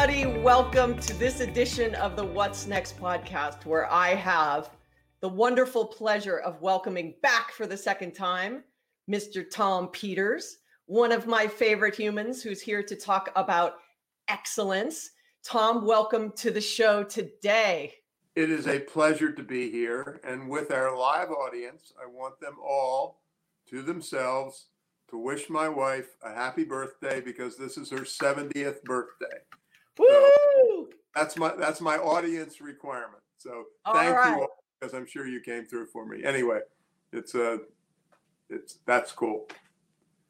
Everybody. Welcome to this edition of the What's Next podcast, where I have the wonderful pleasure of welcoming back for the second time Mr. Tom Peters, one of my favorite humans who's here to talk about excellence. Tom, welcome to the show today. It is a pleasure to be here. And with our live audience, I want them all to themselves to wish my wife a happy birthday because this is her 70th birthday. Woo! That's my that's my audience requirement. So thank you all because I'm sure you came through for me. Anyway, it's a uh, it's that's cool.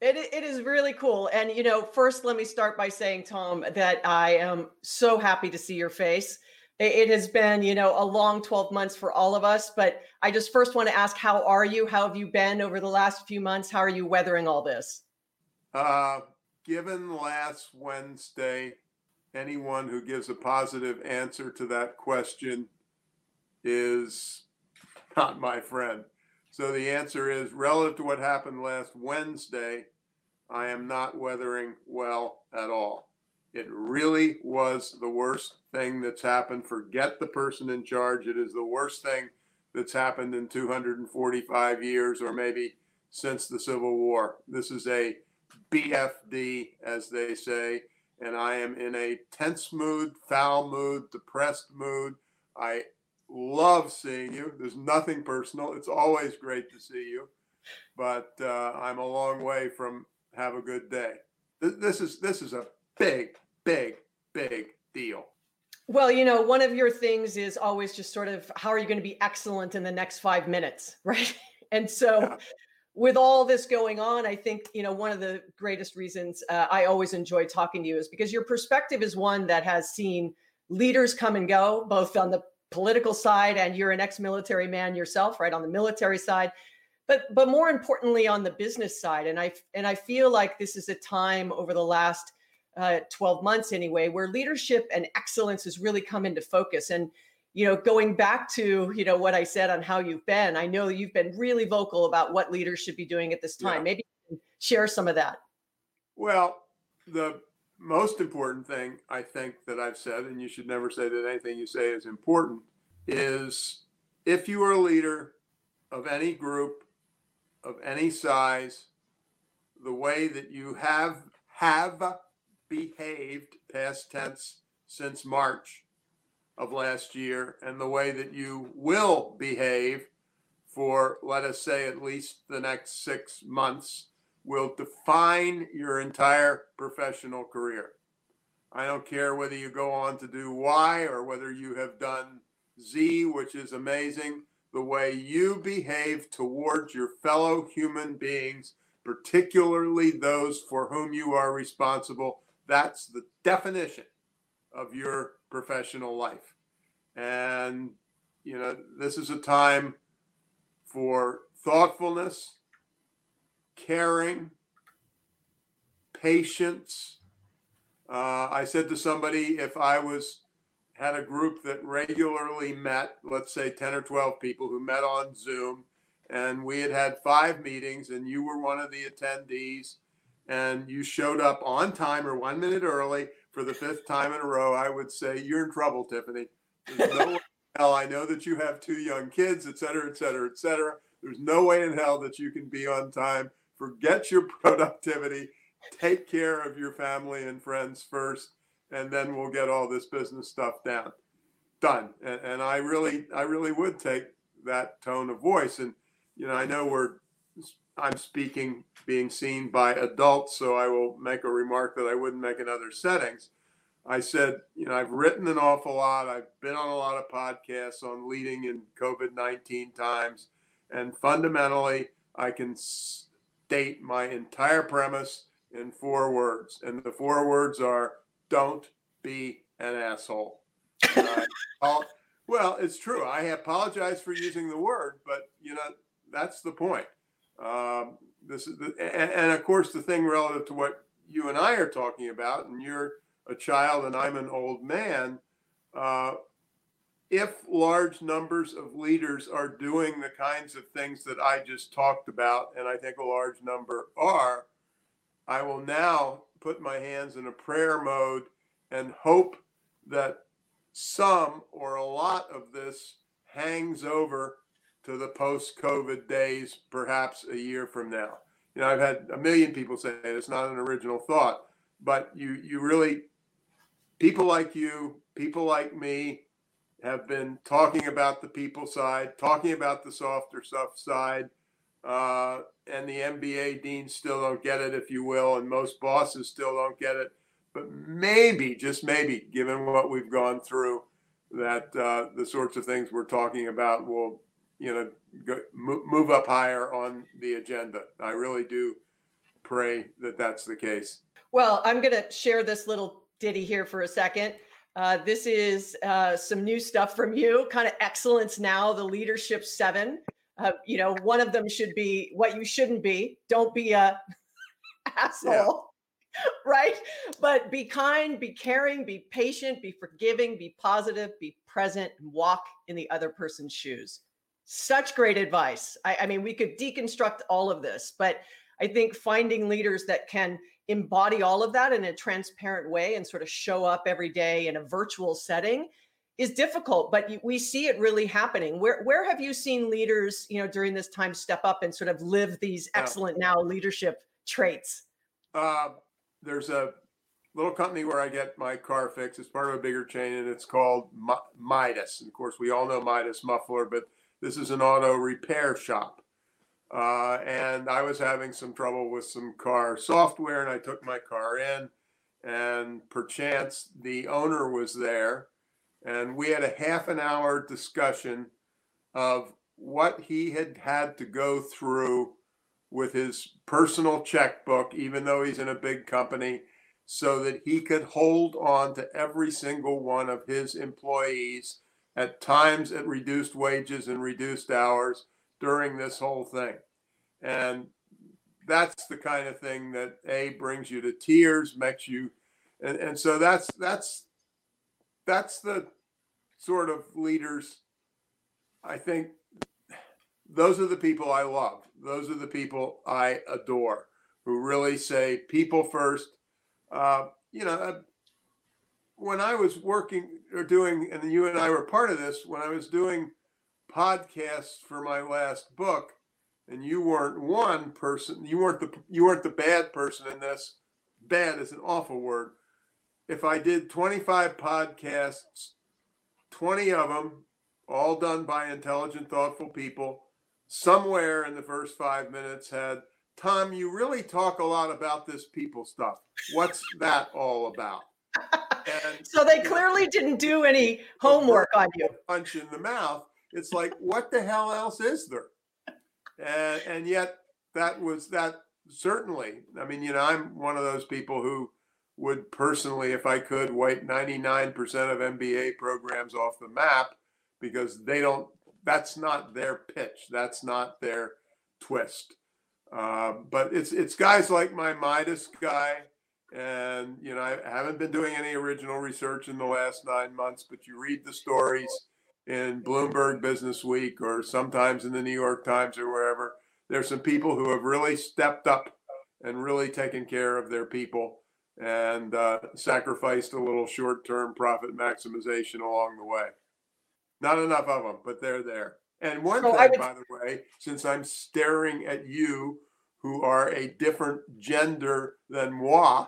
It, it is really cool. And, you know, first, let me start by saying, Tom, that I am so happy to see your face. It, it has been, you know, a long 12 months for all of us. But I just first want to ask, how are you? How have you been over the last few months? How are you weathering all this? Uh, given last Wednesday, anyone who gives a positive answer to that question is not my friend. So the answer is relative to what happened last Wednesday, I am not weathering well at all. It really was the worst thing that's happened. Forget the person in charge. It is the worst thing that's happened in 245 years or maybe since the Civil War. This is a BFD, as they say, and I am in a tense mood, foul mood, depressed mood. I love seeing you. There's nothing personal. It's always great to see you, but uh, I'm a long way from have a good day. This is this is a big, big, big deal. Well, you know, one of your things is always just sort of how are you going to be excellent in the next five minutes, right? And so. Yeah. With all this going on, I think you know one of the greatest reasons uh, I always enjoy talking to you is because your perspective is one that has seen leaders come and go, both on the political side and you're an ex-military man yourself right on the military side but but more importantly on the business side and i and i feel like this is a time over the last uh, 12 months anyway where leadership and excellence has really come into focus and you know going back to you know what i said on how you've been i know you've been really vocal about what leaders should be doing at this time yeah. maybe share some of that well the most important thing I think that I've said, and you should never say that anything you say is important, is if you are a leader of any group, of any size, the way that you have have behaved past tense since March of last year and the way that you will behave for let us say at least the next 6 months will define your entire professional career. I don't care whether you go on to do Y or whether you have done Z, which is amazing. The way you behave towards your fellow human beings, particularly those for whom you are responsible, that's the definition of your professional life. And, you know, this is a time for thoughtfulness caring, patience. Uh, I said to somebody, if I was had a group that regularly met, let's say 10 or 12 people who met on Zoom, and we had had five meetings, and you were one of the attendees, and you showed up on time or one minute early for the fifth time in a row, I would say, You're in trouble, Tiffany. There's no way in hell. I know that you have two young kids, et cetera, et cetera, et cetera. There's no way in hell that you can be on time forget your productivity, take care of your family and friends first, and then we'll get all this business stuff down. Done. And, and I really, I really would take that tone of voice. And, you know, I know we're, I'm speaking, being seen by adults, so I will make a remark that I wouldn't make in other settings. I said, you know, I've written an awful lot. I've been on a lot of podcasts on leading in COVID 19 times. And fundamentally, I can state my entire premise in four words. And the four words are don't be an asshole. Well, it's true. I apologize for using the word, but you know, that's the point. Um, this is the, and, and of course the thing relative to what you and I are talking about, and you're a child and I'm an old man. Uh, if large numbers of leaders are doing the kinds of things that I just talked about, and I think a large number are, I will now put my hands in a prayer mode and hope that some or a lot of this hangs over to the post COVID days, perhaps a year from now. You know, I've had a million people say it. It's not an original thought, but you you really people like you, people like me, have been talking about the people side, talking about the softer stuff side, uh, and the MBA deans still don't get it, if you will, and most bosses still don't get it. But maybe, just maybe, given what we've gone through, that uh, the sorts of things we're talking about will, you know, go, move up higher on the agenda. I really do pray that that's the case. Well, I'm going to share this little ditty here for a second. Uh, this is uh, some new stuff from you, kind of excellence now, the leadership seven. Uh, you know, one of them should be what you shouldn't be. Don't be a asshole. Yeah. right? But be kind, be caring, be patient, be forgiving, be positive, be present, and walk in the other person's shoes. Such great advice. I, I mean, we could deconstruct all of this, but I think finding leaders that can embody all of that in a transparent way and sort of show up every day in a virtual setting is difficult but we see it really happening where where have you seen leaders you know during this time step up and sort of live these excellent now leadership traits uh, there's a little company where I get my car fixed. It's part of a bigger chain, and it's called Midas. And of course, we all know Midas muffler, but this is an auto repair shop. Uh, and I was having some trouble with some car software, and I took my car in, and perchance the owner was there, and we had a half an hour discussion of what he had had to go through with his personal checkbook, even though he's in a big company, so that he could hold on to every single one of his employees at times at reduced wages and reduced hours during this whole thing. And that's the kind of thing that a brings you to tears, makes you, and, and so that's that's that's the sort of leaders I think those are the people I love. Those are the people I adore who really say people first. Uh, you know, uh, when I was working or doing, and you and I were part of this, when I was doing podcasts for my last book, and you weren't one person, you weren't the you weren't the bad person in this. Bad is an awful word. If I did 25 podcasts, 20 of them, all done by intelligent, thoughtful people, somewhere in the first five minutes had, Tom, you really talk a lot about this people stuff. What's that all about? And, so they clearly didn't do any homework on you. Punch in the mouth. It's like, what the hell else is there? And, and yet, that was that certainly. I mean, you know, I'm one of those people who would personally, if I could, wipe 99% of MBA programs off the map because they don't that's not their pitch. That's not their twist. Uh, but it's it's guys like my Midas guy, and you know I haven't been doing any original research in the last nine months. But you read the stories in Bloomberg Business Week or sometimes in the New York Times or wherever. There's some people who have really stepped up and really taken care of their people and uh, sacrificed a little short-term profit maximization along the way. Not enough of them, but they're there. And one so thing, would... by the way, since I'm staring at you, who are a different gender than moi,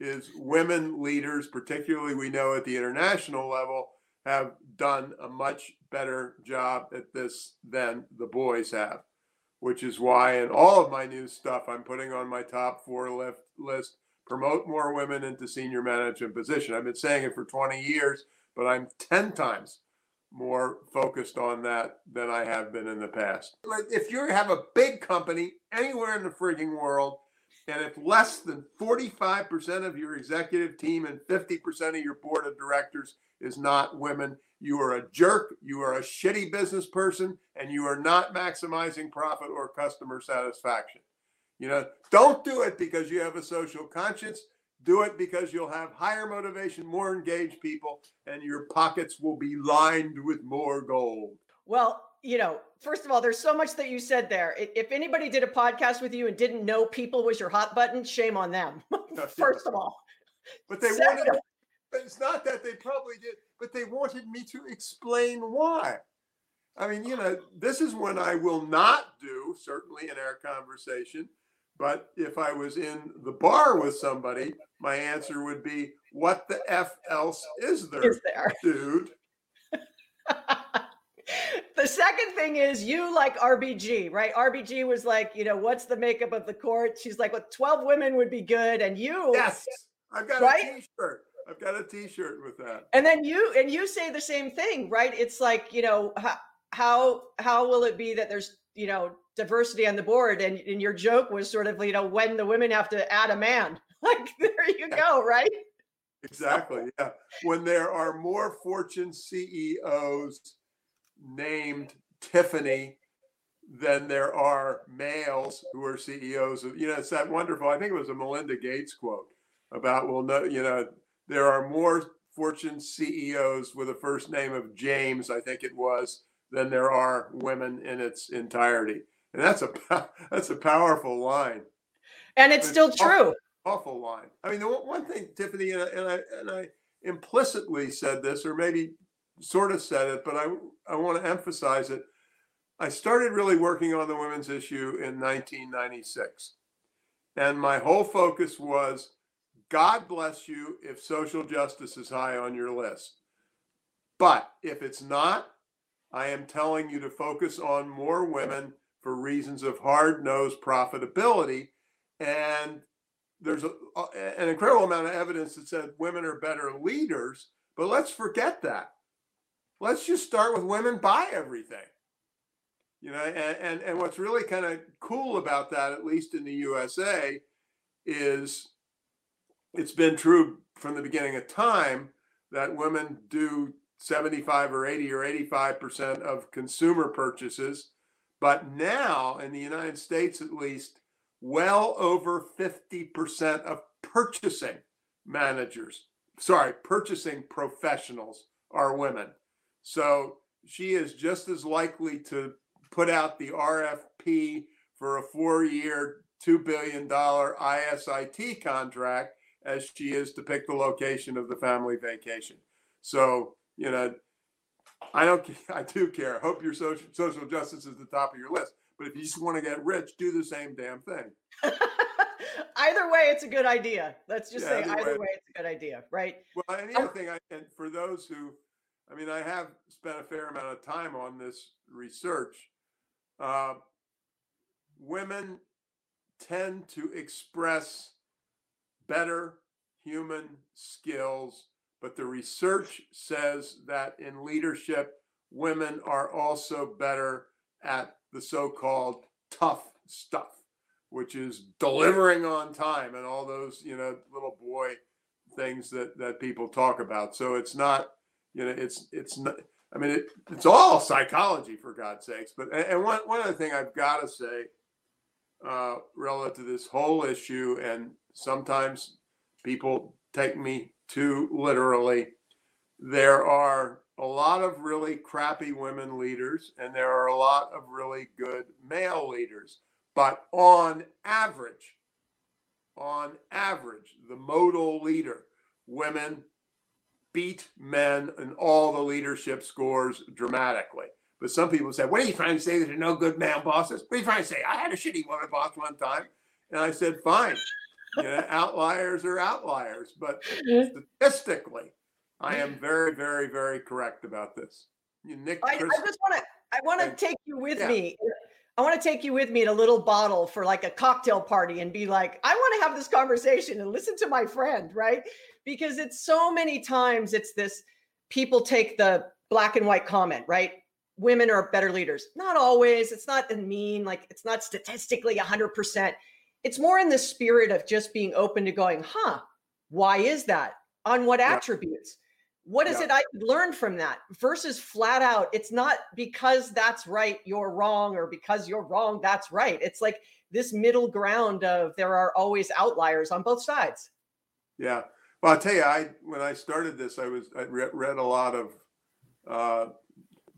is women leaders, particularly we know at the international level, have done a much better job at this than the boys have, which is why in all of my new stuff I'm putting on my top four list, list promote more women into senior management position. I've been saying it for 20 years, but I'm 10 times more focused on that than I have been in the past. If you have a big company anywhere in the frigging world, and if less than 45% of your executive team and 50% of your board of directors is not women, you are a jerk, you are a shitty business person, and you are not maximizing profit or customer satisfaction. You know, don't do it because you have a social conscience. Do it because you'll have higher motivation, more engaged people, and your pockets will be lined with more gold. Well, you know, first of all, there's so much that you said there. If anybody did a podcast with you and didn't know people was your hot button, shame on them. first of all. But they Second, wanted but it's not that they probably did, but they wanted me to explain why. I mean, you know, this is one I will not do, certainly in our conversation. But if I was in the bar with somebody, my answer would be, What the F else is there, is there? dude? the second thing is you like RBG, right? RBG was like, you know, what's the makeup of the court? She's like, well, 12 women would be good. And you, yes, I've got right? a t shirt. I've got a t shirt with that. And then you, and you say the same thing, right? It's like, you know, how, how, how will it be that there's, you know, diversity on the board? And, and your joke was sort of, you know, when the women have to add a man. Like, there you go, right? Exactly. Yeah. When there are more Fortune CEOs named Tiffany than there are males who are CEOs of, you know, it's that wonderful, I think it was a Melinda Gates quote about, well, no, you know, there are more Fortune CEOs with a first name of James, I think it was, than there are women in its entirety. And that's a that's a powerful line. And it's, it's still awful, true. Awful line. I mean, the one thing, Tiffany, and I, and I, and I implicitly said this, or maybe sort of said it, but I, I want to emphasize it. I started really working on the women's issue in 1996. And my whole focus was God bless you if social justice is high on your list. But if it's not, I am telling you to focus on more women for reasons of hard nosed profitability. And there's a, an incredible amount of evidence that said women are better leaders, but let's forget that let's just start with women buy everything. You know and, and and what's really kind of cool about that at least in the usa is it's been true from the beginning of time that women do 75 or 80 or 85 percent of consumer purchases. But now in the united states at least well over 50 percent of purchasing managers sorry purchasing professionals are women so she is just as likely to put out the RFP for a four year, $2 billion ISIT contract as she is to pick the location of the family vacation. So, you know, I don't, I do care. I hope your social, social justice is the top of your list. But if you just want to get rich, do the same damn thing. either way, it's a good idea. Let's just yeah, say either way. way. it's a good idea, right? Well, and the oh. other thing, I, and for those who I mean, I have spent a fair amount of time on this research. Uh, women tend to express better human skills, but the research says that in leadership, women are also better at the so called tough stuff, which is delivering on time and all those, you know, little boy things that, that people talk about. So it's not you know, it's it's not. I mean, it, it's all psychology for God's sakes. But and one one other thing I've got to say, uh, relative to this whole issue, and sometimes people take me too literally. There are a lot of really crappy women leaders, and there are a lot of really good male leaders. But on average, on average, the modal leader, women beat men in all the leadership scores dramatically. But some people say, What are you trying to say? That there are no good man bosses? What are you trying to say? I had a shitty woman boss one time. And I said, Fine. You know, outliers are outliers. But statistically, I am very, very, very correct about this. You, Nick, I, I just want to I want to take you with yeah. me. I want to take you with me in a little bottle for like a cocktail party and be like, I want to have this conversation and listen to my friend, right? because it's so many times it's this people take the black and white comment, right? Women are better leaders. Not always. It's not mean, like it's not statistically 100%. It's more in the spirit of just being open to going, huh, why is that? On what attributes? What is yeah. it I could learn from that versus flat out? It's not because that's right, you're wrong, or because you're wrong, that's right. It's like this middle ground of there are always outliers on both sides. Yeah. Well, I'll tell you, I when I started this, I was I read, read a lot of uh,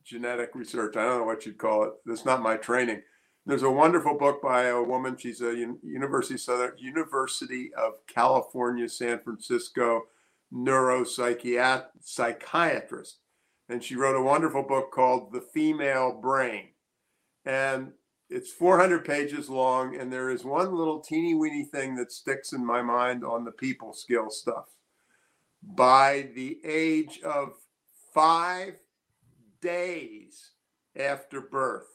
genetic research. I don't know what you'd call it. That's not my training. There's a wonderful book by a woman. She's a University Southern University of California, San Francisco neuropsychiatrist. And she wrote a wonderful book called The Female Brain. And it's 400 pages long, and there is one little teeny weeny thing that sticks in my mind on the people skill stuff. By the age of five days after birth,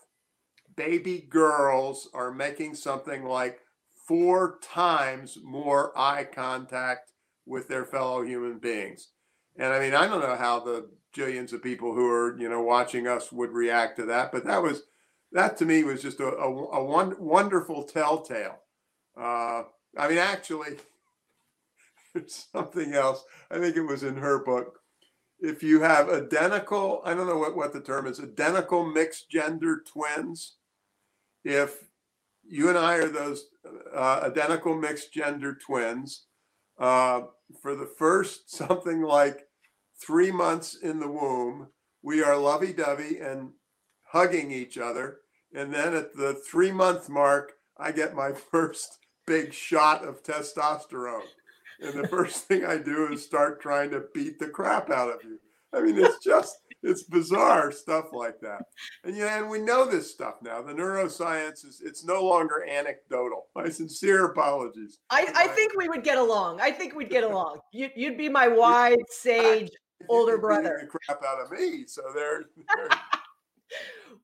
baby girls are making something like four times more eye contact with their fellow human beings. And I mean, I don't know how the jillions of people who are, you know, watching us would react to that, but that was that to me was just a, a, a one, wonderful telltale. Uh, I mean, actually, something else. I think it was in her book. If you have identical, I don't know what, what the term is, identical mixed gender twins, if you and I are those uh, identical mixed gender twins, uh, for the first something like three months in the womb, we are lovey dovey and hugging each other. And then at the three month mark, I get my first big shot of testosterone. And the first thing I do is start trying to beat the crap out of you. I mean, it's just, it's bizarre stuff like that. And yeah, and we know this stuff now. The neuroscience is, it's no longer anecdotal. My sincere apologies. I, I think we would get along. I think we'd get along. You, you'd be my wise, sage older brother. The crap out of me. So there.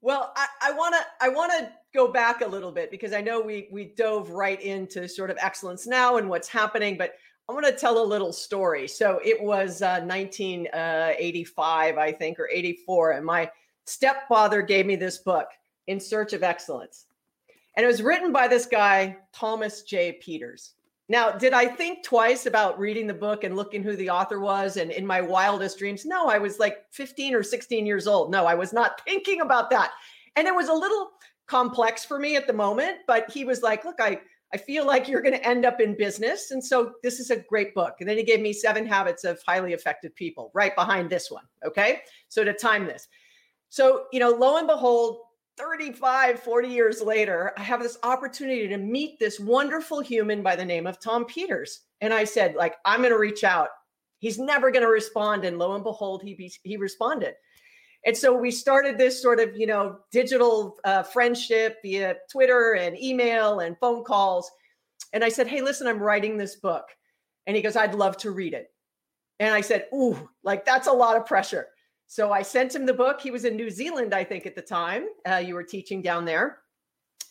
Well, I want to I want to go back a little bit because I know we we dove right into sort of excellence now and what's happening, but I want to tell a little story. So it was uh, 1985, uh, I think, or 84, and my stepfather gave me this book, In Search of Excellence, and it was written by this guy Thomas J. Peters. Now, did I think twice about reading the book and looking who the author was and in my wildest dreams? No, I was like 15 or 16 years old. No, I was not thinking about that. And it was a little complex for me at the moment, but he was like, "Look, I I feel like you're going to end up in business, and so this is a great book." And then he gave me 7 habits of highly effective people right behind this one, okay? So to time this. So, you know, lo and behold, 35, 40 years later, I have this opportunity to meet this wonderful human by the name of Tom Peters. And I said, like, I'm going to reach out. He's never going to respond. And lo and behold, he, he responded. And so we started this sort of, you know, digital uh, friendship via Twitter and email and phone calls. And I said, Hey, listen, I'm writing this book. And he goes, I'd love to read it. And I said, Ooh, like that's a lot of pressure. So I sent him the book. He was in New Zealand, I think, at the time. Uh, you were teaching down there.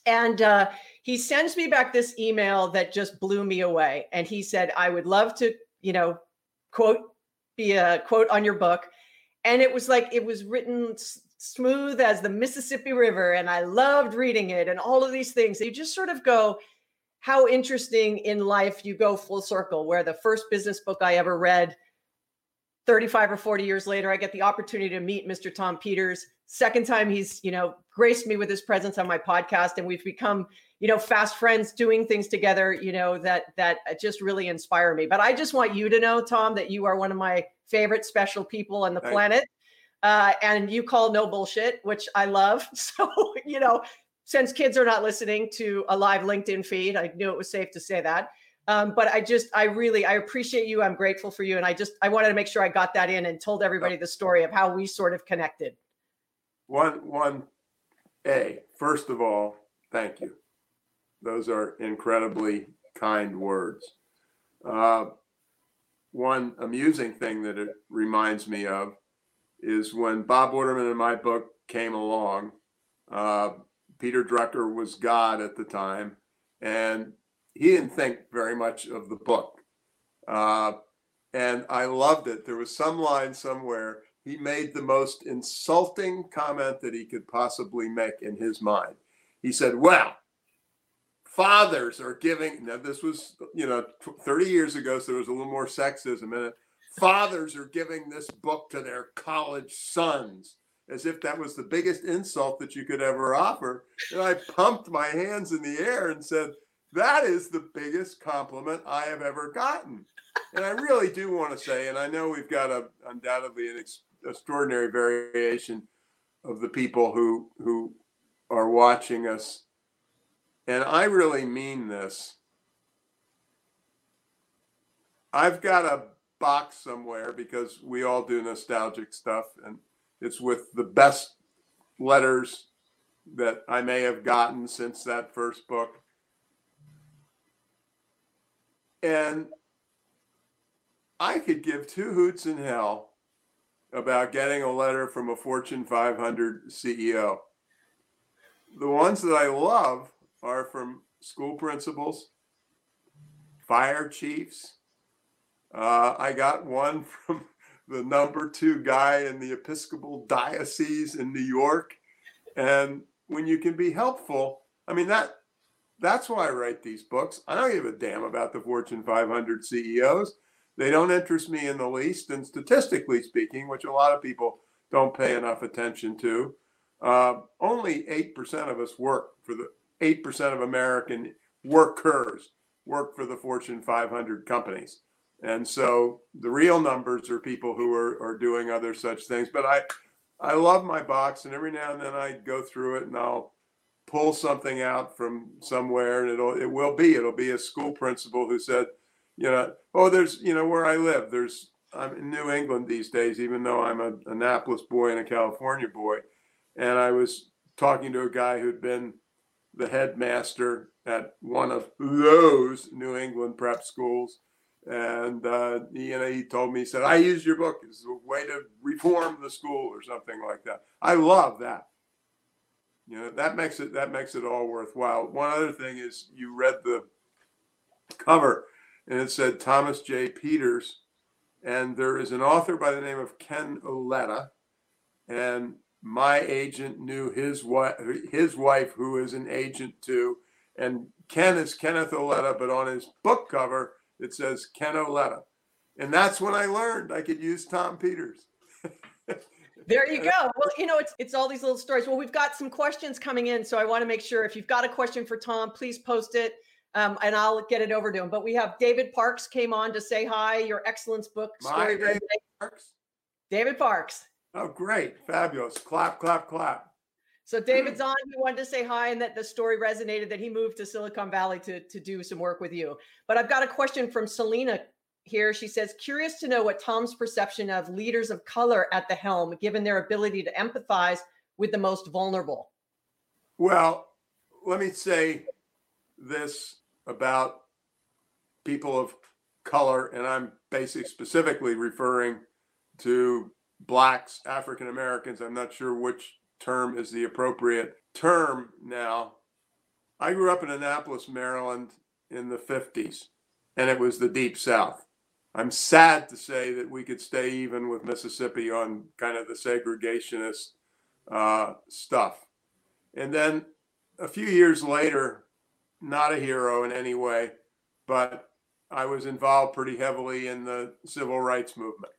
And uh, he sends me back this email that just blew me away. And he said, I would love to, you know, quote, be a quote on your book. And it was like, it was written s- smooth as the Mississippi River. And I loved reading it and all of these things. You just sort of go, how interesting in life you go full circle, where the first business book I ever read 35 or 40 years later, I get the opportunity to meet Mr. Tom Peters. Second time he's, you know, graced me with his presence on my podcast and we've become, you know, fast friends doing things together, you know, that that just really inspire me. But I just want you to know, Tom, that you are one of my favorite special people on the planet. Uh, and you call no bullshit, which I love. So, you know, since kids are not listening to a live LinkedIn feed, I knew it was safe to say that. Um, but I just, I really, I appreciate you. I'm grateful for you. And I just, I wanted to make sure I got that in and told everybody the story of how we sort of connected. One, one, A, first of all, thank you. Those are incredibly kind words. Uh, one amusing thing that it reminds me of is when Bob Waterman in my book came along, uh, Peter Drucker was God at the time. And he didn't think very much of the book. Uh, and I loved it. There was some line somewhere. He made the most insulting comment that he could possibly make in his mind. He said, Well, fathers are giving, now this was, you know, 30 years ago, so there was a little more sexism in it. Fathers are giving this book to their college sons as if that was the biggest insult that you could ever offer. And I pumped my hands in the air and said, that is the biggest compliment I have ever gotten. And I really do want to say, and I know we've got a undoubtedly an ex- extraordinary variation of the people who who are watching us. And I really mean this. I've got a box somewhere because we all do nostalgic stuff, and it's with the best letters that I may have gotten since that first book. And I could give two hoots in hell about getting a letter from a Fortune 500 CEO. The ones that I love are from school principals, fire chiefs. Uh, I got one from the number two guy in the Episcopal Diocese in New York. And when you can be helpful, I mean, that that's why I write these books. I don't give a damn about the Fortune 500 CEOs. They don't interest me in the least. And statistically speaking, which a lot of people don't pay enough attention to, uh, only 8% of us work for the 8% of American workers work for the Fortune 500 companies. And so the real numbers are people who are, are doing other such things. But I, I love my box, and every now and then I go through it and I'll pull something out from somewhere, and it'll it will be it'll be a school principal who said, you know, oh, there's you know where I live. There's I'm in New England these days, even though I'm a Annapolis boy and a California boy, and I was talking to a guy who'd been the headmaster at one of those New England prep schools. And uh, he, you know, he told me, he said, "I use your book as a way to reform the school or something like that." I love that. You know, that makes it that makes it all worthwhile. One other thing is, you read the cover, and it said Thomas J. Peters, and there is an author by the name of Ken Auletta. and my agent knew his wife, his wife, who is an agent too. And Ken is Kenneth Auletta, but on his book cover it says Ken Auletta, and that's when I learned I could use Tom Peters. there you go. Well, you know, it's it's all these little stories. Well, we've got some questions coming in, so I want to make sure if you've got a question for Tom, please post it. Um, and I'll get it over to him. But we have David Parks came on to say hi. Your excellence book story. David Parks. David Parks. Oh, great. Fabulous. Clap, clap, clap. So David's on. He wanted to say hi and that the story resonated that he moved to Silicon Valley to, to do some work with you. But I've got a question from Selena here. She says, curious to know what Tom's perception of leaders of color at the helm, given their ability to empathize with the most vulnerable. Well, let me say this about people of color, and I'm basically specifically referring to blacks, African Americans. I'm not sure which term is the appropriate term now. I grew up in Annapolis, Maryland in the 50s, and it was the deep south. I'm sad to say that we could stay even with Mississippi on kind of the segregationist uh, stuff. And then a few years later, not a hero in any way, but I was involved pretty heavily in the civil rights movement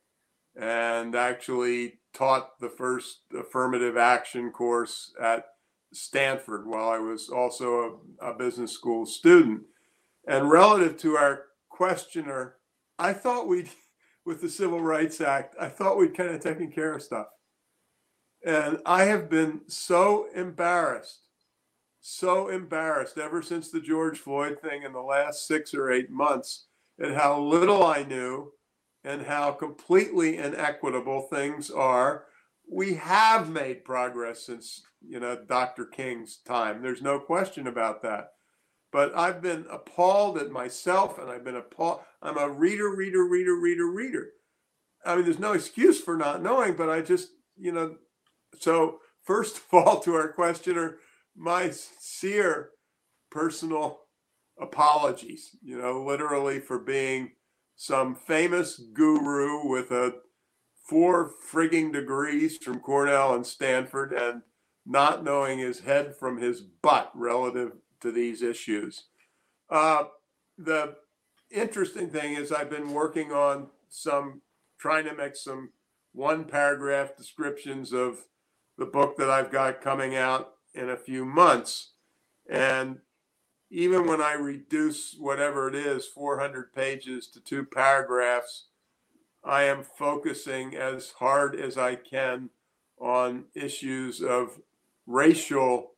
and actually taught the first affirmative action course at Stanford while I was also a, a business school student. And relative to our questioner, I thought we'd, with the Civil Rights Act, I thought we'd kind of taken care of stuff. And I have been so embarrassed, so embarrassed ever since the George Floyd thing in the last six or eight months at how little I knew and how completely inequitable things are. We have made progress since, you know, Dr. King's time. There's no question about that. But I've been appalled at myself and I've been appalled. I'm a reader, reader, reader, reader, reader. I mean, there's no excuse for not knowing, but I just, you know, so first of all, to our questioner, my sincere personal apologies, you know, literally for being some famous guru with a four frigging degrees from Cornell and Stanford and not knowing his head from his butt relative to these issues. Uh, the interesting thing is, I've been working on some, trying to make some one paragraph descriptions of the book that I've got coming out in a few months. And even when I reduce whatever it is, 400 pages to two paragraphs, I am focusing as hard as I can on issues of racial,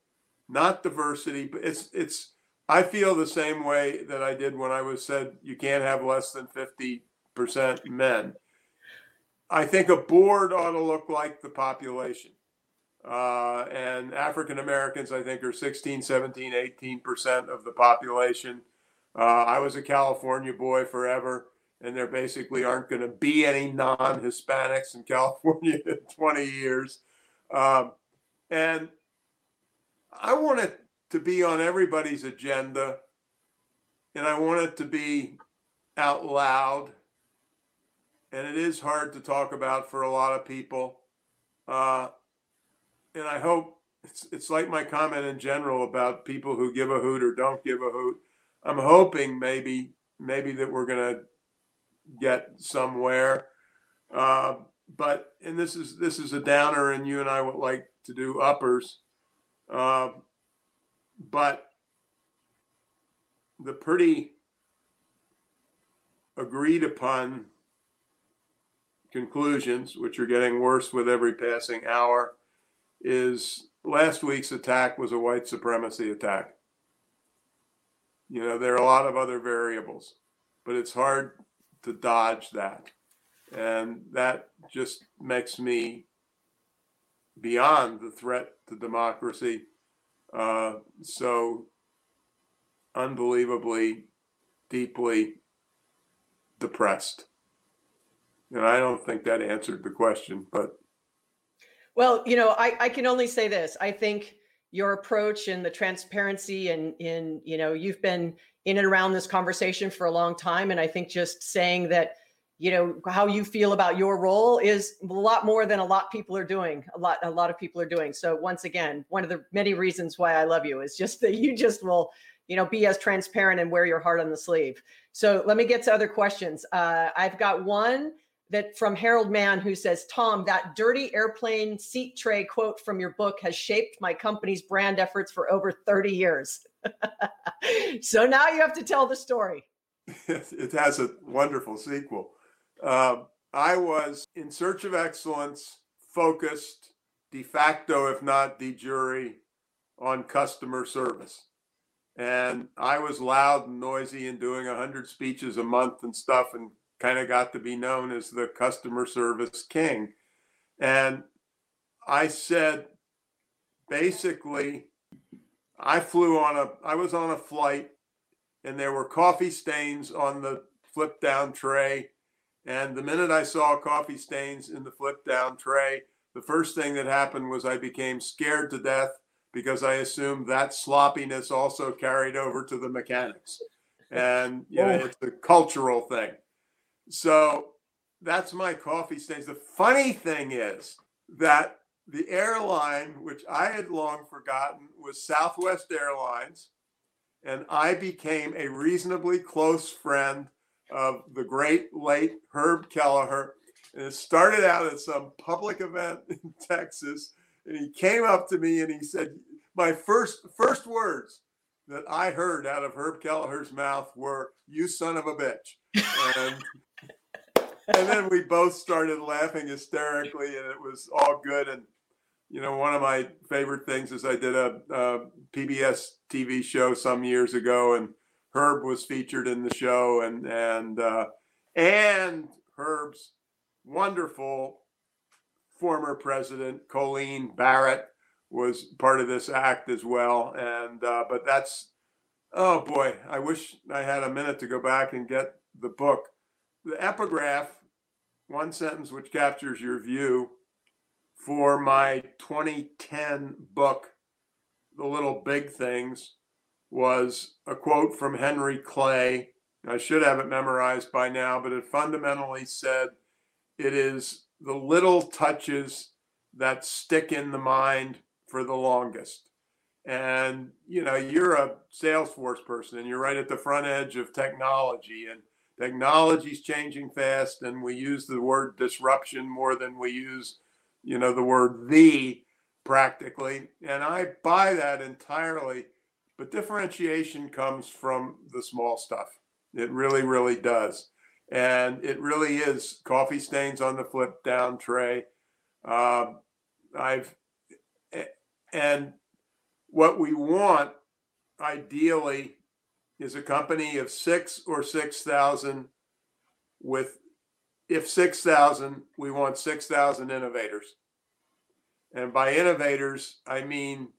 not diversity, but it's it's I feel the same way that I did when I was said you can't have less than 50% men. I think a board ought to look like the population. Uh, and African Americans, I think, are 16, 17, 18% of the population. Uh, I was a California boy forever, and there basically aren't going to be any non Hispanics in California in 20 years. Um, and I want it to be on everybody's agenda, and I want it to be out loud. And it is hard to talk about for a lot of people. Uh, and I hope it's, it's like my comment in general about people who give a hoot or don't give a hoot. I'm hoping maybe maybe that we're to get somewhere. Uh, but and this is this is a downer, and you and I would like to do uppers. Uh, but the pretty agreed upon conclusions, which are getting worse with every passing hour, is last week's attack was a white supremacy attack. You know, there are a lot of other variables, but it's hard to dodge that. And that just makes me beyond the threat to democracy uh, so unbelievably deeply depressed. And I don't think that answered the question, but well, you know, I, I can only say this. I think your approach and the transparency and in, you know, you've been in and around this conversation for a long time. And I think just saying that, you know, how you feel about your role is a lot more than a lot of people are doing. A lot, a lot of people are doing. So once again, one of the many reasons why I love you is just that you just will, you know, be as transparent and wear your heart on the sleeve. So let me get to other questions. Uh, I've got one that from Harold Mann who says, Tom, that dirty airplane seat tray quote from your book has shaped my company's brand efforts for over 30 years. so now you have to tell the story. it has a wonderful sequel. Um, I was in search of excellence, focused de facto, if not de jure, on customer service. And I was loud and noisy and doing 100 speeches a month and stuff and kind of got to be known as the customer service king. And I said, basically, I flew on a, I was on a flight and there were coffee stains on the flip down tray. And the minute I saw coffee stains in the flip down tray, the first thing that happened was I became scared to death because I assumed that sloppiness also carried over to the mechanics. And you know, oh. it's a cultural thing. So that's my coffee stains. The funny thing is that the airline, which I had long forgotten, was Southwest Airlines. And I became a reasonably close friend of the great late Herb Kelleher. And it started out at some public event in Texas. And he came up to me and he said, My first first words that I heard out of Herb Kelleher's mouth were, You son of a bitch. And and then we both started laughing hysterically, and it was all good. And you know, one of my favorite things is I did a, a PBS TV show some years ago, and Herb was featured in the show, and and uh, and Herb's wonderful former president Colleen Barrett was part of this act as well. And uh, but that's oh boy, I wish I had a minute to go back and get the book. The epigraph one sentence which captures your view for my 2010 book, The Little Big Things, was a quote from Henry Clay. I should have it memorized by now, but it fundamentally said, It is the little touches that stick in the mind for the longest. And, you know, you're a Salesforce person and you're right at the front edge of technology. And technology's changing fast and we use the word disruption more than we use you know the word the practically. And i buy that entirely but differentiation comes from the small stuff. It really really does. And it really is coffee stains on the flip down tray. Um, i've and what we want ideally is a company of six or 6,000 with if 6,000, we want 6,000 innovators. And by innovators, I mean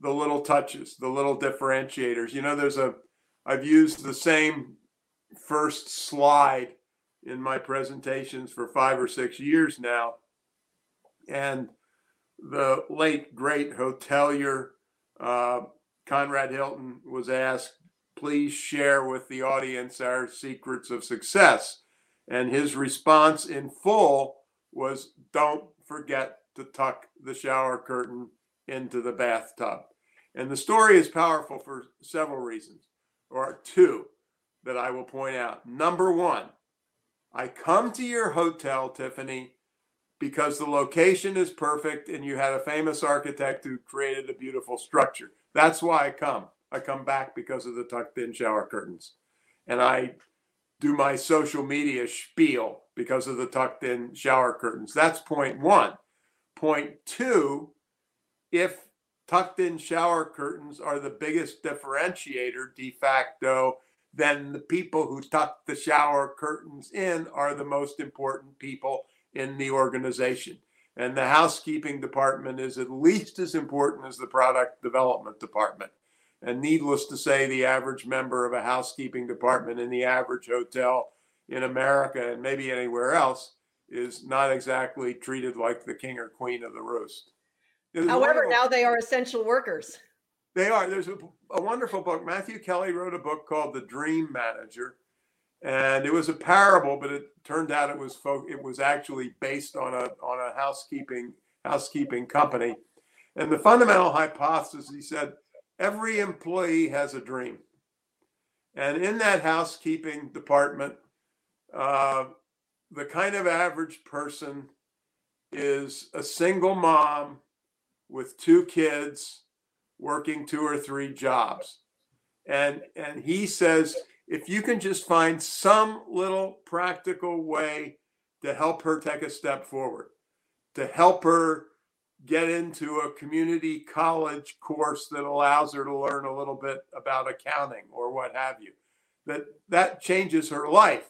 the little touches, the little differentiators. You know, there's a, I've used the same first slide in my presentations for five or six years now. And the late, great hotelier uh, Conrad Hilton was asked, please share with the audience our secrets of success. And his response in full was, don't forget to tuck the shower curtain into the bathtub. And the story is powerful for several reasons, or two that I will point out. Number one, I come to your hotel, Tiffany, because the location is perfect and you had a famous architect who created a beautiful structure. That's why I come. I come back because of the tucked in shower curtains. And I do my social media spiel because of the tucked in shower curtains. That's point one. Point two, if tucked in shower curtains are the biggest differentiator de facto, then the people who tuck the shower curtains in are the most important people in the organization. And the housekeeping department is at least as important as the product development department. And needless to say, the average member of a housekeeping department in the average hotel in America and maybe anywhere else is not exactly treated like the king or queen of the roost. However, now they are essential workers. They are. There's a, a, wonderful book. Matthew Kelly wrote a book called The Dream Manager, and it was a parable, but it turned out it was folk. It was actually based on a on a housekeeping housekeeping company, and the fundamental hypothesis he said every employee has a dream, and in that housekeeping department, uh, the kind of average person is a single mom with two kids working two or three jobs. And, and he says, if you can just find some little practical way to help her take a step forward, to help her get into a community college course that allows her to learn a little bit about accounting or what have you, that that changes her life.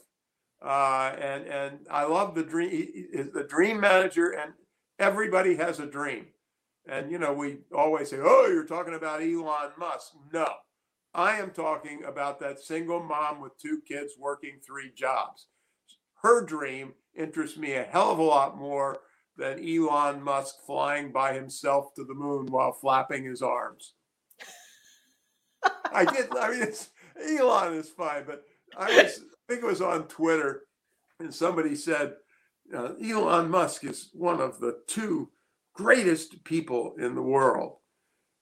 Uh, and and I love the dream, the dream manager, and everybody has a dream. And, you know, we always say, oh, you're talking about Elon Musk. No, I am talking about that single mom with two kids working three jobs. Her dream interests me a hell of a lot more than Elon Musk flying by himself to the moon while flapping his arms. I get, I mean, it's, Elon is fine, but I was, I think it was on Twitter, and somebody said, uh, Elon Musk is one of the two greatest people in the world.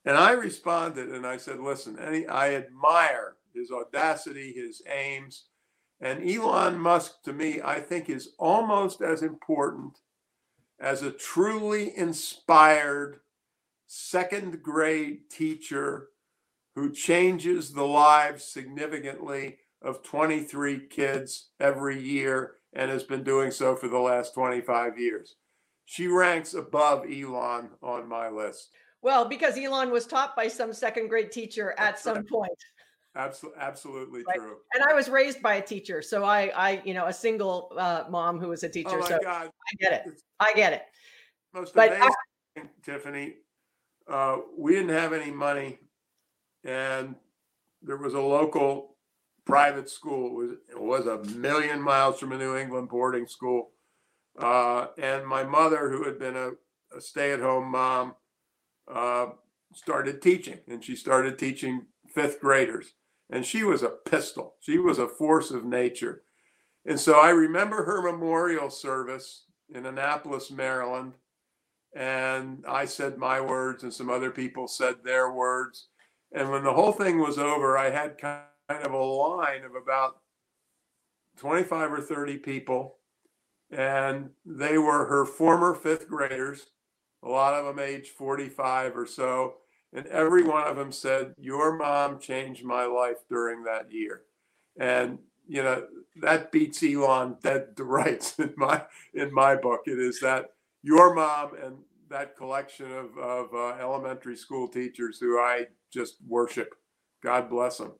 And I responded and I said, listen, any, I admire his audacity, his aims. And Elon Musk, to me, I think is almost as important as a truly inspired second grade teacher who changes the lives significantly of 23 kids every year and has been doing so for the last 25 years she ranks above Elon on my list. Well, because Elon was taught by some second grade teacher at some point. Absolutely, absolutely right. true. And I was raised by a teacher, so I, I, you know, a single uh, mom who was a teacher. Oh my so God. I get it. It's I get it. Most but amazing, I, Tiffany. Uh, we didn't have any money, and there was a local private school. It was, it was a million miles from a New England boarding school uh, and my mother, who had been a, a stay at home mom, uh, started teaching, and she started teaching fifth graders. And she was a pistol, she was a force of nature. And so I remember her memorial service in Annapolis, Maryland. And I said my words, and some other people said their words. And when the whole thing was over, I had kind of a line of about 25 or 30 people and they were her former fifth graders, a lot of them age 45 or so. And every one of them said, Your mom changed my life during that year. And, you know, that beats Elon dead to rights in my in my book. It is that your mom and that collection of, of uh, elementary school teachers who I just worship. God bless them.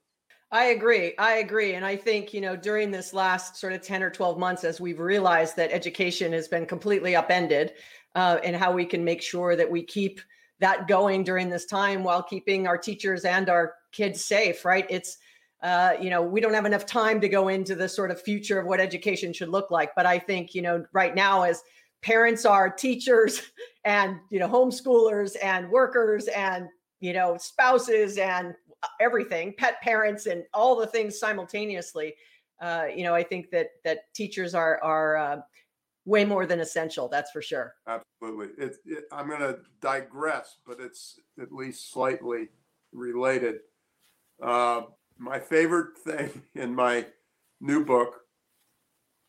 I agree. I agree. And I think, you know, during this last sort of 10 or 12 months, as we've realized that education has been completely upended uh, and how we can make sure that we keep that going during this time while keeping our teachers and our kids safe, right? It's, uh, you know, we don't have enough time to go into the sort of future of what education should look like. But I think, you know, right now, as parents are teachers and, you know, homeschoolers and workers and, you know, spouses and everything, pet parents, and all the things simultaneously. Uh, you know, I think that that teachers are are uh, way more than essential. That's for sure. Absolutely. It, it, I'm going to digress, but it's at least slightly related. Uh, my favorite thing in my new book,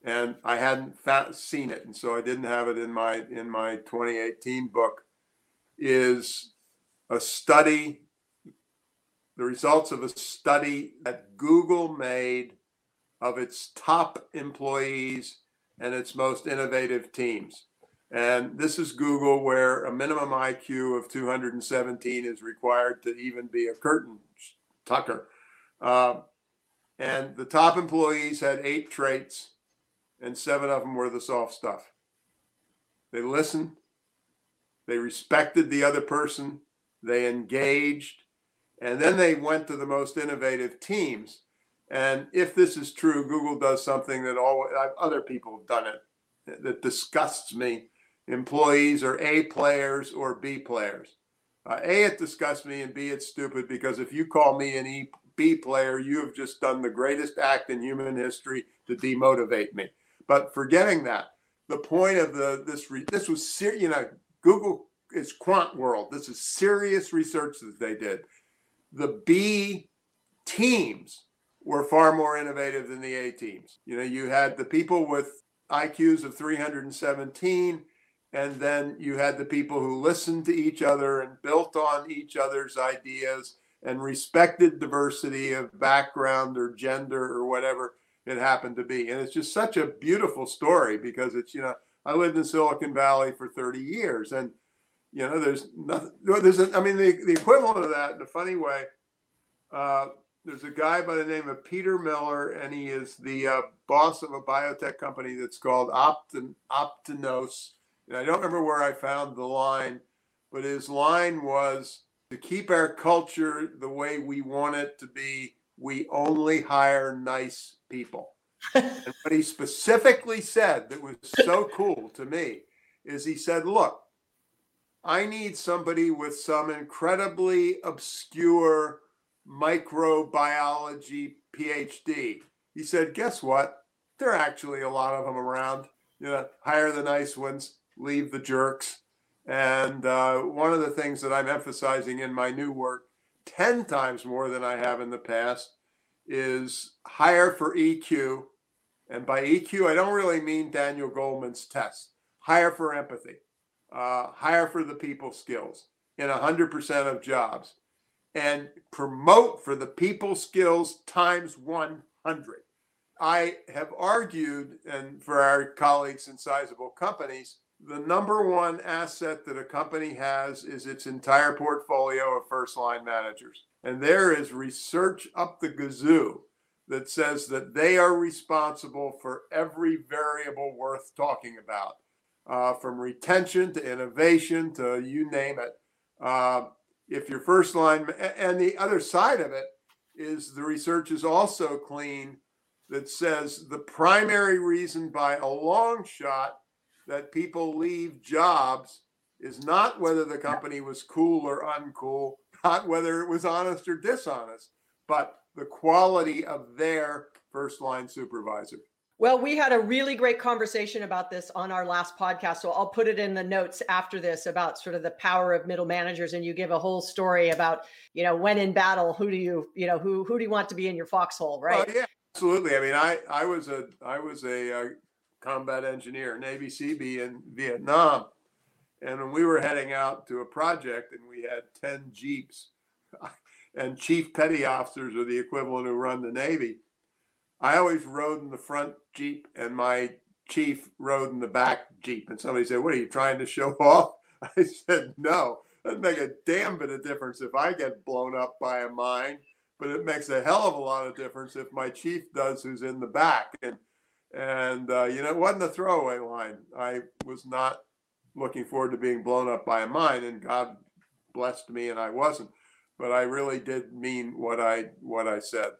and I hadn't fa- seen it, and so I didn't have it in my in my 2018 book, is a study the results of a study that Google made of its top employees and its most innovative teams. And this is Google, where a minimum IQ of 217 is required to even be a curtain tucker. Uh, and the top employees had eight traits, and seven of them were the soft stuff. They listened, they respected the other person, they engaged, and then they went to the most innovative teams. And if this is true, Google does something that all other people have done it that disgusts me. Employees are A players or B players. Uh, a, it disgusts me, and B, it's stupid because if you call me an E B player, you have just done the greatest act in human history to demotivate me. But forgetting that, the point of the this re, this was serious. You know, Google is quant world. This is serious research that they did the B teams were far more innovative than the A teams. You know, you had the people with IQs of 317, and then you had the people who listened to each other and built on each other's ideas and respected diversity of background or gender or whatever it happened to be. And it's just such a beautiful story because it's, you know, I lived in Silicon Valley for 30 years and you know, there's nothing. There's, a, I mean, the, the equivalent of that in a funny way. Uh, there's a guy by the name of Peter Miller, and he is the uh, boss of a biotech company that's called Optin, Optinose. And I don't remember where I found the line, but his line was to keep our culture the way we want it to be, we only hire nice people. and what he specifically said that was so cool to me is he said, look, I need somebody with some incredibly obscure microbiology PhD. He said, Guess what? There are actually a lot of them around. You know, hire the nice ones, leave the jerks. And uh, one of the things that I'm emphasizing in my new work, 10 times more than I have in the past, is hire for EQ. And by EQ, I don't really mean Daniel Goleman's test. Hire for empathy uh, hire for the people skills in 100% of jobs and promote for the people skills times 100. I have argued, and for our colleagues in sizable companies, the number one asset that a company has is its entire portfolio of first line managers. And there is research up the gazoo that says that they are responsible for every variable worth talking about uh, from retention to innovation to you name it. Uh, if your first line, and the other side of it is the research is also clean that says the primary reason by a long shot that people leave jobs is not whether the company was cool or uncool, not whether it was honest or dishonest, but the quality of their first line supervisor. Well, we had a really great conversation about this on our last podcast. So I'll put it in the notes after this about sort of the power of middle managers. And you give a whole story about, you know, when in battle, who do you, you know, who who do you want to be in your foxhole, right? yeah, absolutely. I mean, I I was a I was a, uh, combat engineer, Navy Seabee in Vietnam, and when we were heading out to a project, and we had ten jeeps, and chief petty officers are the equivalent who run the Navy I always rode in the front Jeep and my chief rode in the back Jeep. And somebody said, What are you trying to show off? I said, No, doesn't make a damn bit of difference if I get blown up by a mine but it makes a hell of a lot of difference if my chief does who's in the back. And and uh, you know, it wasn't a throwaway line. I was not looking forward to being blown up by a mine, and God blessed me, and I wasn't. But I really did mean what I what I said.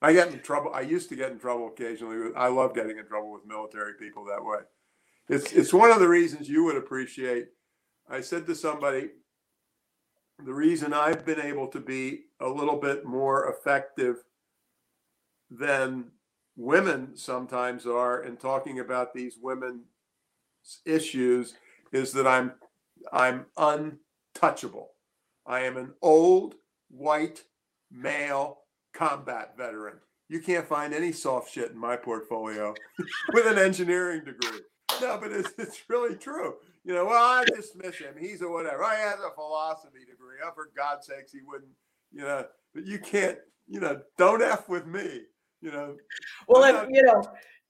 I get in trouble. I used to get in trouble occasionally. I love getting in trouble with military people that way. It's it's one of the reasons you would appreciate. I said to somebody, the reason I've been able to be a little bit more effective than women sometimes are in talking about these women issues is that I'm I'm untouchable. I am an old white male combat veteran. You can't find any soft shit in my portfolio with an engineering degree. No, but it's, it's really true. You know, well, I dismiss him. He's a whatever. I has a philosophy degree. Oh, for God's sakes, he wouldn't, you know, but you can't, you know, don't F with me, you know. Well, if, you know,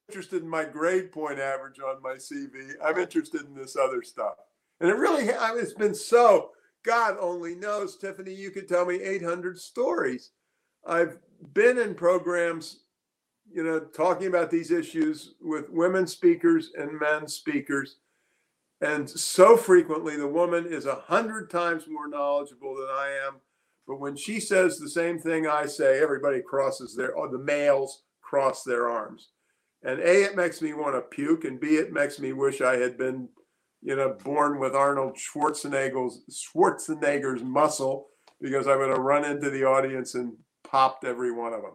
interested in my grade point average on my CV. I'm interested in this other stuff. And it really, I mean, it's been so, God only knows, Tiffany, you could tell me 800 stories. I've been in programs, you know, talking about these issues with women speakers and men speakers. And so frequently, the woman is a hundred times more knowledgeable than I am. But when she says the same thing I say, everybody crosses their, or the males cross their arms. And A, it makes me want to puke. And B, it makes me wish I had been, you know, born with Arnold Schwarzenegger's, Schwarzenegger's muscle because I would have run into the audience and popped every one of them.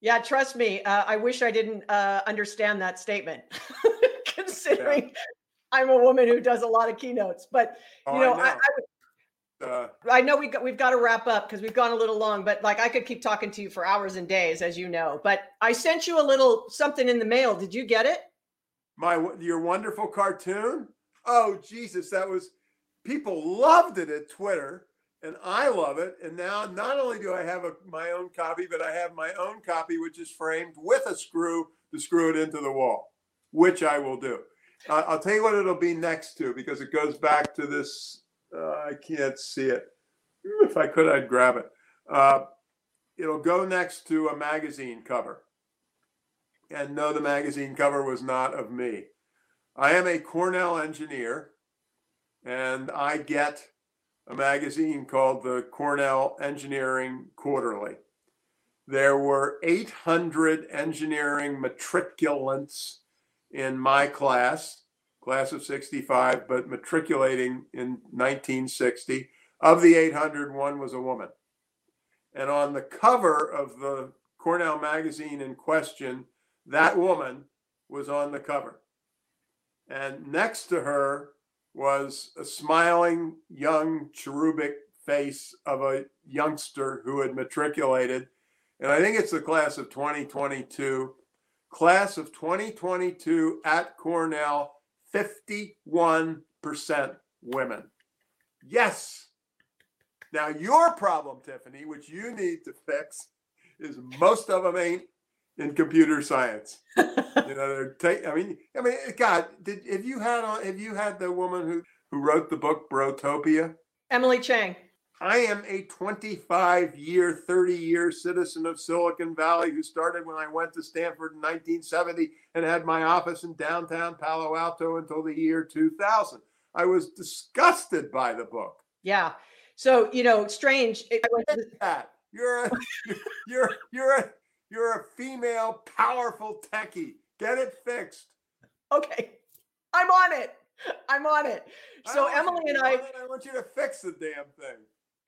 Yeah, trust me. Uh, I wish I didn't uh, understand that statement, considering yeah. I'm a woman who does a lot of keynotes. But you oh, know, I, know. I, I, uh, I know we got we've got to wrap up because we've gone a little long. But like, I could keep talking to you for hours and days, as you know. But I sent you a little something in the mail. Did you get it? My your wonderful cartoon. Oh Jesus, that was people loved it at Twitter and I love it. And now not only do I have a, my own copy, but I have my own copy, which is framed with a screw to screw it into the wall, which I will do. Uh, I'll tell you what it'll be next to because it goes back to this. Uh, I can't see it. If I could, I'd grab it. Uh, it'll go next to a magazine cover. And no, the magazine cover was not of me. I am a Cornell engineer, and I get a magazine called the Cornell Engineering Quarterly. There were 800 engineering matriculants in my class, class of 65, but matriculating in 1960. Of the 800, one was a woman. And on the cover of the Cornell magazine in question, that woman was on the cover. And next to her was a smiling young cherubic face of a youngster who had matriculated. And I think it's the class of 2022. Class of 2022 at Cornell, 51% women. Yes. Now, your problem, Tiffany, which you need to fix, is most of them ain't in computer science. you know, they're take. I mean, I mean, God, did have you had on? Have you had the woman who who wrote the book Brotopia? Emily Chang. I am a 25 year, 30 year citizen of Silicon Valley who started when I went to Stanford in 1970 and had my office in downtown Palo Alto until the year 2000. I was disgusted by the book. Yeah. So, you know, strange. It, that. You're a, you're, you're a, you're a female, powerful techie. Get it fixed. Okay. I'm on it. I'm on it. So Emily and I I want you to fix the damn thing.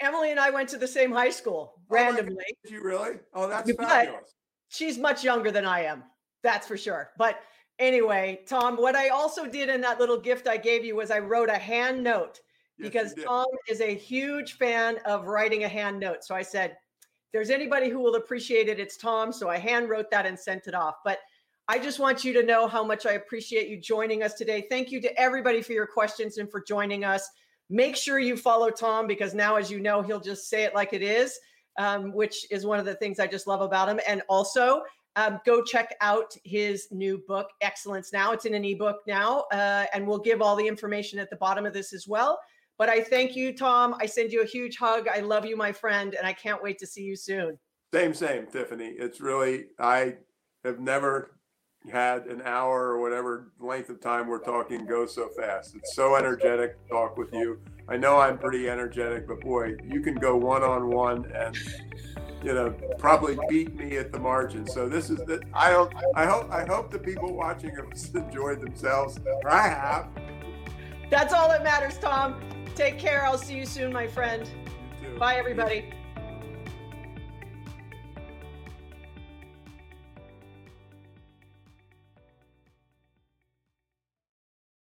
Emily and I went to the same high school oh randomly. Did you really? Oh, that's but fabulous. She's much younger than I am. That's for sure. But anyway, Tom, what I also did in that little gift I gave you was I wrote a hand note yes, because Tom is a huge fan of writing a hand note. So I said, there's anybody who will appreciate it, it's Tom. So I hand wrote that and sent it off. But I just want you to know how much I appreciate you joining us today. Thank you to everybody for your questions and for joining us. Make sure you follow Tom because now, as you know, he'll just say it like it is, um, which is one of the things I just love about him. And also, um, go check out his new book, Excellence Now. It's in an ebook now, uh, and we'll give all the information at the bottom of this as well. But I thank you, Tom. I send you a huge hug. I love you, my friend, and I can't wait to see you soon. Same, same, Tiffany. It's really, I have never had an hour or whatever length of time we're talking go so fast. It's so energetic to talk with you. I know I'm pretty energetic, but boy, you can go one on one and you know probably beat me at the margin. So this is that I don't I hope I hope the people watching have enjoyed themselves. I have. That's all that matters, Tom. Take care. I'll see you soon, my friend. Bye, everybody.